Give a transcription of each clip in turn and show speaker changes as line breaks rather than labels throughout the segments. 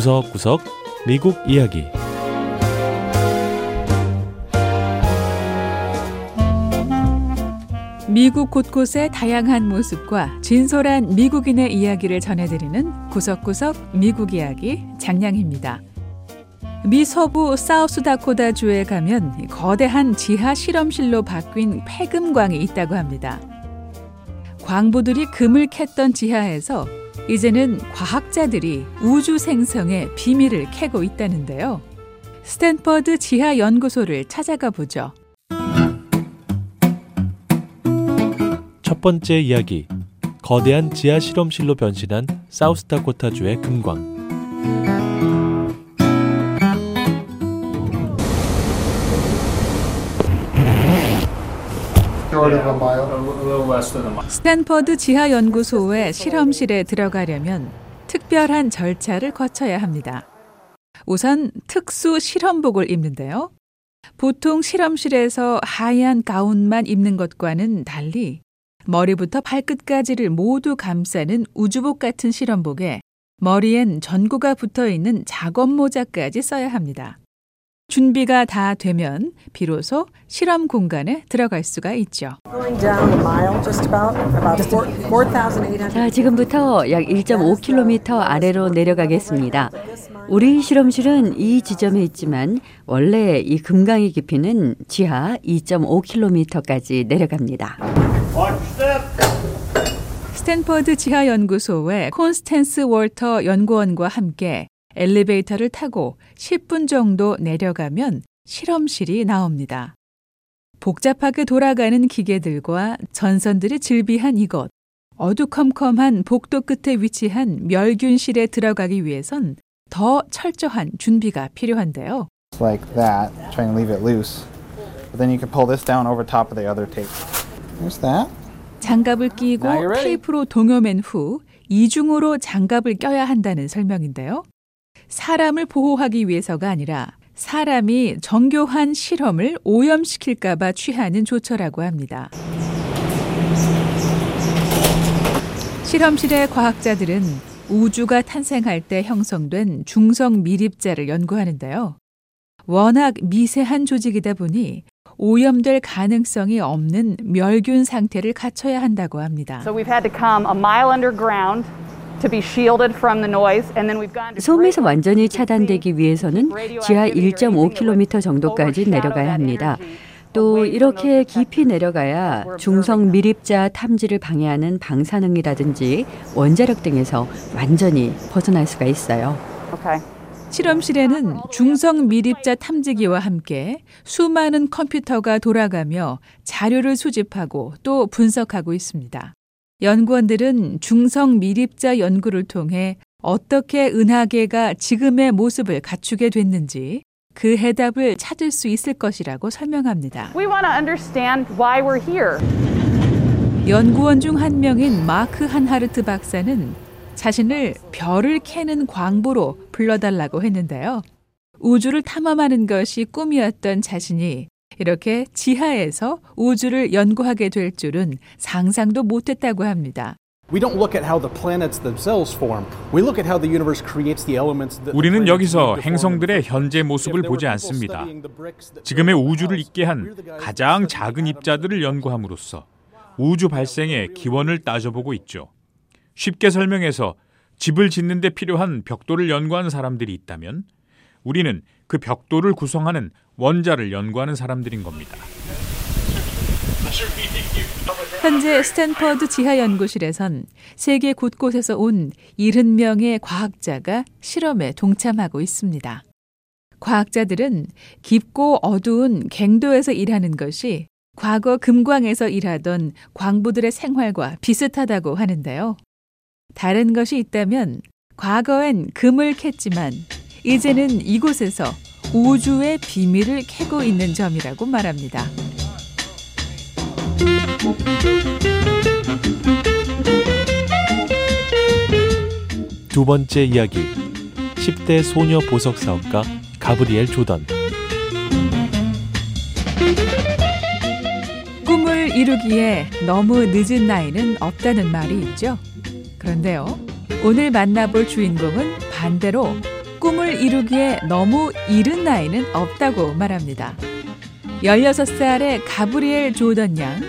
구석구석 미국 이야기
미국 곳곳의 다양한 모습과 진솔한 미국인의 이야기를 전해드리는 구석구석 미국 이야기 장량입니다. 미 서부 사우스다코다주에 가면 거대한 지하 실험실로 바뀐 폐금광이 있다고 합니다. 광부들이 금을 캤던 지하에서 이제는 과학자들이 우주 생성의 비밀을 캐고 있다는데요. 스탠퍼드 지하 연구소를 찾아가 보죠.
첫 번째 이야기 거대한 지하 실험실로 변신한 사우스다코타주의 금광
스탠퍼드 지하 연구소의 실험실에 들어가려면 특별한 절차를 거쳐야 합니다. 우선 특수 실험복을 입는데요. 보통 실험실에서 하얀 가운만 입는 것과는 달리 머리부터 발끝까지를 모두 감싸는 우주복 같은 실험복에 머리엔 전구가 붙어 있는 작업 모자까지 써야 합니다. 준비가 다 되면 비로소 실험 공간에 들어갈 수가 있죠.
자, 지금부터 약 1.5km 아래로 내려가겠습니다. 우리 실험실은 이 지점에 있지만 원래 이 금강의 깊이는 지하 2.5km까지 내려갑니다.
스탠퍼드 지하 연구소의 콘스텐스 월터 연구원과 함께 엘리베이터를 타고 10분 정도 내려가면 실험실이 나옵니다. 복잡하게 돌아가는 기계들과 전선들이 즐비한 이곳. 어두컴컴한 복도 끝에 위치한 멸균실에 들어가기 위해선 더 철저한 준비가 필요한데요.
like that, trying to leave it loose. But then you can pull this down over top of the other tape. There's that.
장갑을 끼고. 테이프로 동여맨 후 이중으로 장갑을 껴야 한다는 설명인데요. 사람을 보호하기 위해서가 아니라 사람이 정교한 실험을 오염시킬까봐 취하는 조처라고 합니다. 실험실의 과학자들은 우주가 탄생할 때 형성된 중성 미립자를 연구하는데요. 워낙 미세한 조직이다 보니 오염될 가능성이 없는 멸균 상태를 갖춰야 한다고 합니다.
So we've had to come a mile underground to be shielded from the noise, and then we've gone to
소음에서 완전히 차단되기 위해서는 지하 1.5km 정도까지 내려가야 합니다. 또 이렇게 깊이 내려가야 중성 미립자 탐지를 방해하는 방사능이라든지 원자력 등에서 완전히 벗어날 수가 있어요.
실험실에는 중성 미립자 탐지기와 함께 수많은 컴퓨터가 돌아가며 자료를 수집하고 또 분석하고 있습니다. 연구원들은 중성 미립자 연구를 통해 어떻게 은하계가 지금의 모습을 갖추게 됐는지 그 해답을 찾을 수 있을 것이라고 설명합니다. 연구원 중 한 명인 마크 한하르트 박사는 자신을 별을 캐는 광부로 불러달라고 했는데요. 우주를 탐험하는 것이 꿈이었던 자신이 이렇게 지하에서 우주를 연구하게 될 줄은 상상도 못했다고 합니다.
We don't look at how the planets themselves form. We look at how the universe creates the elements that the
우리는 여기서. 행성들의 현재 모습을 보지 않습니다. 지금의 우주를 있게 한 가장 작은 입자들을 연구함으로써 우주 발생의 기원을 따져보고 있죠. 쉽게 설명해서 집을 짓는 데 필요한 벽돌을 연구하는 사람들이 있다면 우리는 그 벽돌을 구성하는 원자를 연구하는 사람들인 겁니다.
현재 스탠퍼드 지하 연구실에선 세계 곳곳에서 온 70명의 과학자가 실험에 동참하고 있습니다. 과학자들은 깊고 어두운 갱도에서 일하는 것이 과거 금광에서 일하던 광부들의 생활과 비슷하다고 하는데요. 다른 것이 있다면 과거엔 금을 캤지만 이제는 이곳에서 우주의 비밀을 캐고 있는 점이라고 말합니다.
두 번째 이야기 10대 소녀 보석 사업가 가브리엘 조던
꿈을 이루기에 너무 늦은 나이는 없다는 말이 있죠. 그런데요. 오늘 만나볼 주인공은 반대로 꿈을 이루기에 너무 이른 나이는 없다고 말합니다. 16살의 가브리엘 조던 양.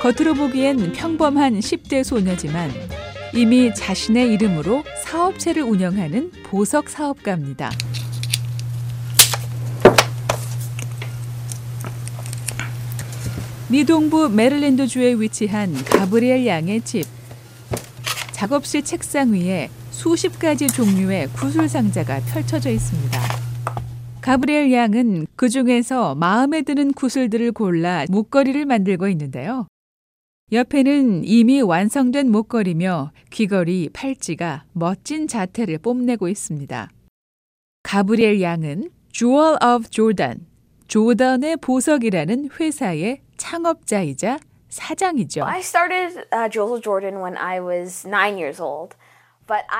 겉으로 보기엔 평범한 10대 소녀지만 이미 자신의 이름으로 사업체를 운영하는 보석 사업가입니다. 미동부 메릴랜드주에 위치한 가브리엘 양의 집. 작업실 책상 위에 수십 가지 종류의 구슬 상자가 펼쳐져 있습니다. 가브리엘 양은 그 중에서 마음에 드는 구슬들을 골라 목걸이를 만들고 있는데요. 옆에는 이미 완성된 목걸이며 귀걸이, 팔찌가 멋진 자태를 뽐내고 있습니다. 가브리엘 양은 Jewel of Jordan, 조던의 보석이라는 회사의 창업자이자 사장이죠.
I started uh, Jewel of Jordan when I was nine years old.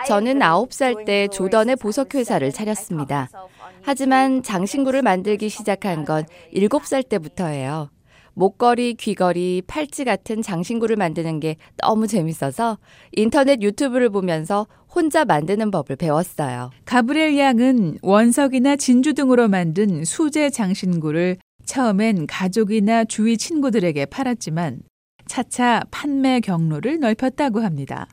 저는 9살 때 조던의 보석 회사를 차렸습니다. 하지만 장신구를 만들기 시작한 건 7살 때부터예요. 목걸이, 귀걸이, 팔찌 같은 장신구를 만드는 게 너무 재밌어서 인터넷 유튜브를 보면서 혼자 만드는 법을 배웠어요.
가브리엘 양은 원석이나 진주 등으로 만든 수제 장신구를 처음엔 가족이나 주위 친구들에게 팔았지만 차차 판매 경로를 넓혔다고 합니다.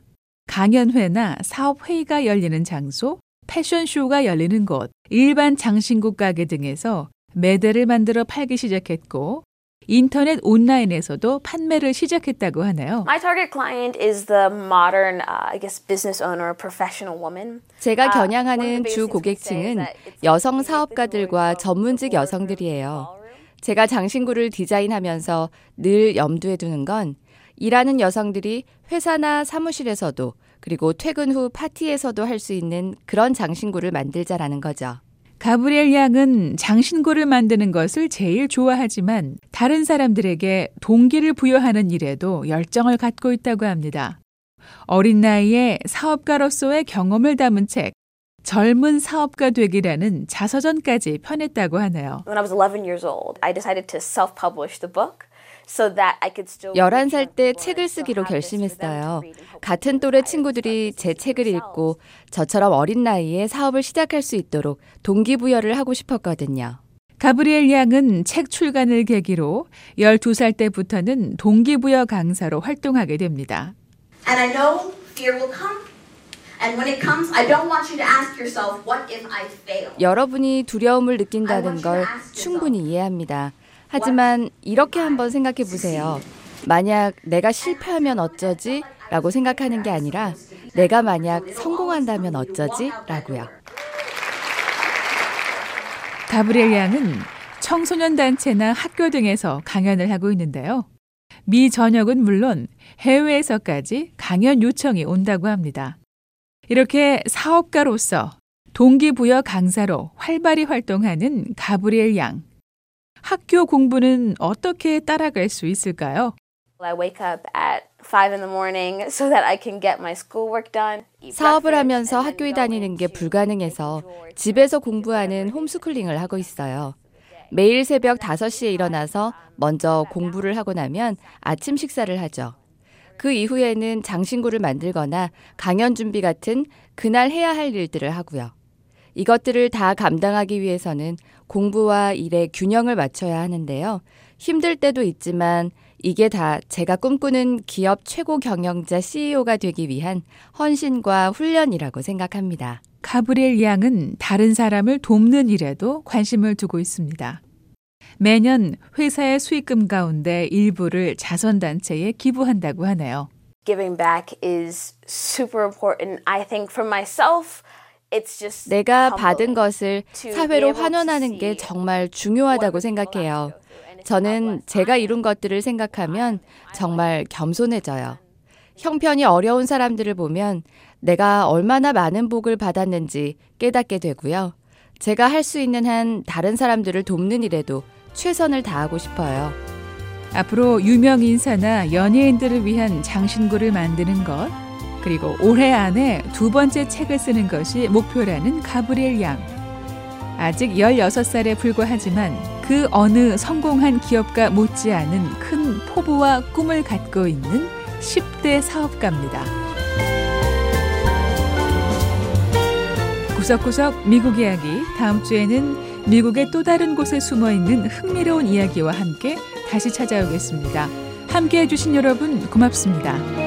강연회나 사업회의가 열리는 장소, 패션쇼가 열리는 곳, 일반 장신구 가게 등에서 매대를 만들어 팔기 시작했고 인터넷 온라인에서도 판매를 시작했다고 하네요.
My target client is the modern, uh, I guess, business owner, professional woman.
제가 겨냥하는 주 고객층은 여성 사업가들과 전문직 여성들이에요. 제가 장신구를 디자인하면서 늘 염두에 두는 건 일하는 여성들이 회사나 사무실에서도 그리고 퇴근 후 파티에서도 할 수 있는 그런 장신구를 만들자라는 거죠.
가브리엘 양은 장신구를 만드는 것을 제일 좋아하지만 다른 사람들에게 동기를 부여하는 일에도 열정을 갖고 있다고 합니다. 어린 나이에 사업가로서의 경험을 담은 책, 젊은 사업가 되기라는 자서전까지 펴냈다고 하네요.
When I was 11 years old, I decided to self-publish the book.
11살 때 책을 쓰기로 결심했어요. 같은 또래 친구들이 제 책을 읽고 저처럼 어린 나이에 사업을 시작할 수 있도록 동기부여를 하고 싶었거든요.
가브리엘 양은 책 출간을 계기로 12살 때부터는 동기부여 강사로 활동하게 됩니다.
And I know fear will come. And when it comes, I don't want you to ask yourself, what if I fail?
여러분이 두려움을 느낀다는 걸 충분히 이해합니다. 하지만 이렇게 한번 생각해 보세요. 만약 내가 실패하면 어쩌지? 라고 생각하는 게 아니라 내가 만약 성공한다면 어쩌지? 라고요.
가브리엘 양은 청소년 단체나 학교 등에서 강연을 하고 있는데요. 미 전역은 물론 해외에서까지 강연 요청이 온다고 합니다. 이렇게 사업가로서 동기부여 강사로 활발히 활동하는 가브리엘 양. 학교 공부는 어떻게 따라갈 수 있을까요?
I wake up at 5 in the morning so that I can get my schoolwork done.
사업을 하면서 학교에 다니는 게 불가능해서 집에서 공부하는 홈스쿨링을 하고 있어요. 매일 새벽 5시에 일어나서 먼저 공부를 하고 나면 아침 식사를 하죠. 그 이후에는 장신구를 만들거나 강연 준비 같은 그날 해야 할 일들을 하고요. 이것들을 다 감당하기 위해서는 공부와 일의 균형을 맞춰야 하는데요. 힘들 때도 있지만 이게 다 제가 꿈꾸는 기업 최고 경영자 CEO가 되기 위한 헌신과 훈련이라고 생각합니다.
가브리엘 양은 다른 사람을 돕는 일에도 관심을 두고 있습니다. 매년 회사의 수익금 가운데 일부를 자선단체에 기부한다고 하네요.
Giving back is super important, I think, for myself.
내가 받은 것을 사회로 환원하는 게 정말 중요하다고 생각해요. 저는 제가 이룬 것들을 생각하면 정말 겸손해져요. 형편이 어려운 사람들을 보면 내가 얼마나 많은 복을 받았는지 깨닫게 되고요. 제가 할 수 있는 한 다른 사람들을 돕는 일에도 최선을 다하고 싶어요.
앞으로 유명 인사나 연예인들을 위한 장신구를 만드는 것, 그리고 올해 안에 두 번째 책을 쓰는 것이 목표라는 가브리엘 양. 아직 16살에 불과하지만 그 어느 성공한 기업가 못지않은 큰 포부와 꿈을 갖고 있는 10대 사업가입니다. 구석구석 미국 이야기 다음 주에는 미국의 또 다른 곳에 숨어 있는 흥미로운 이야기와 함께 다시 찾아오겠습니다. 함께 해주신 여러분 고맙습니다.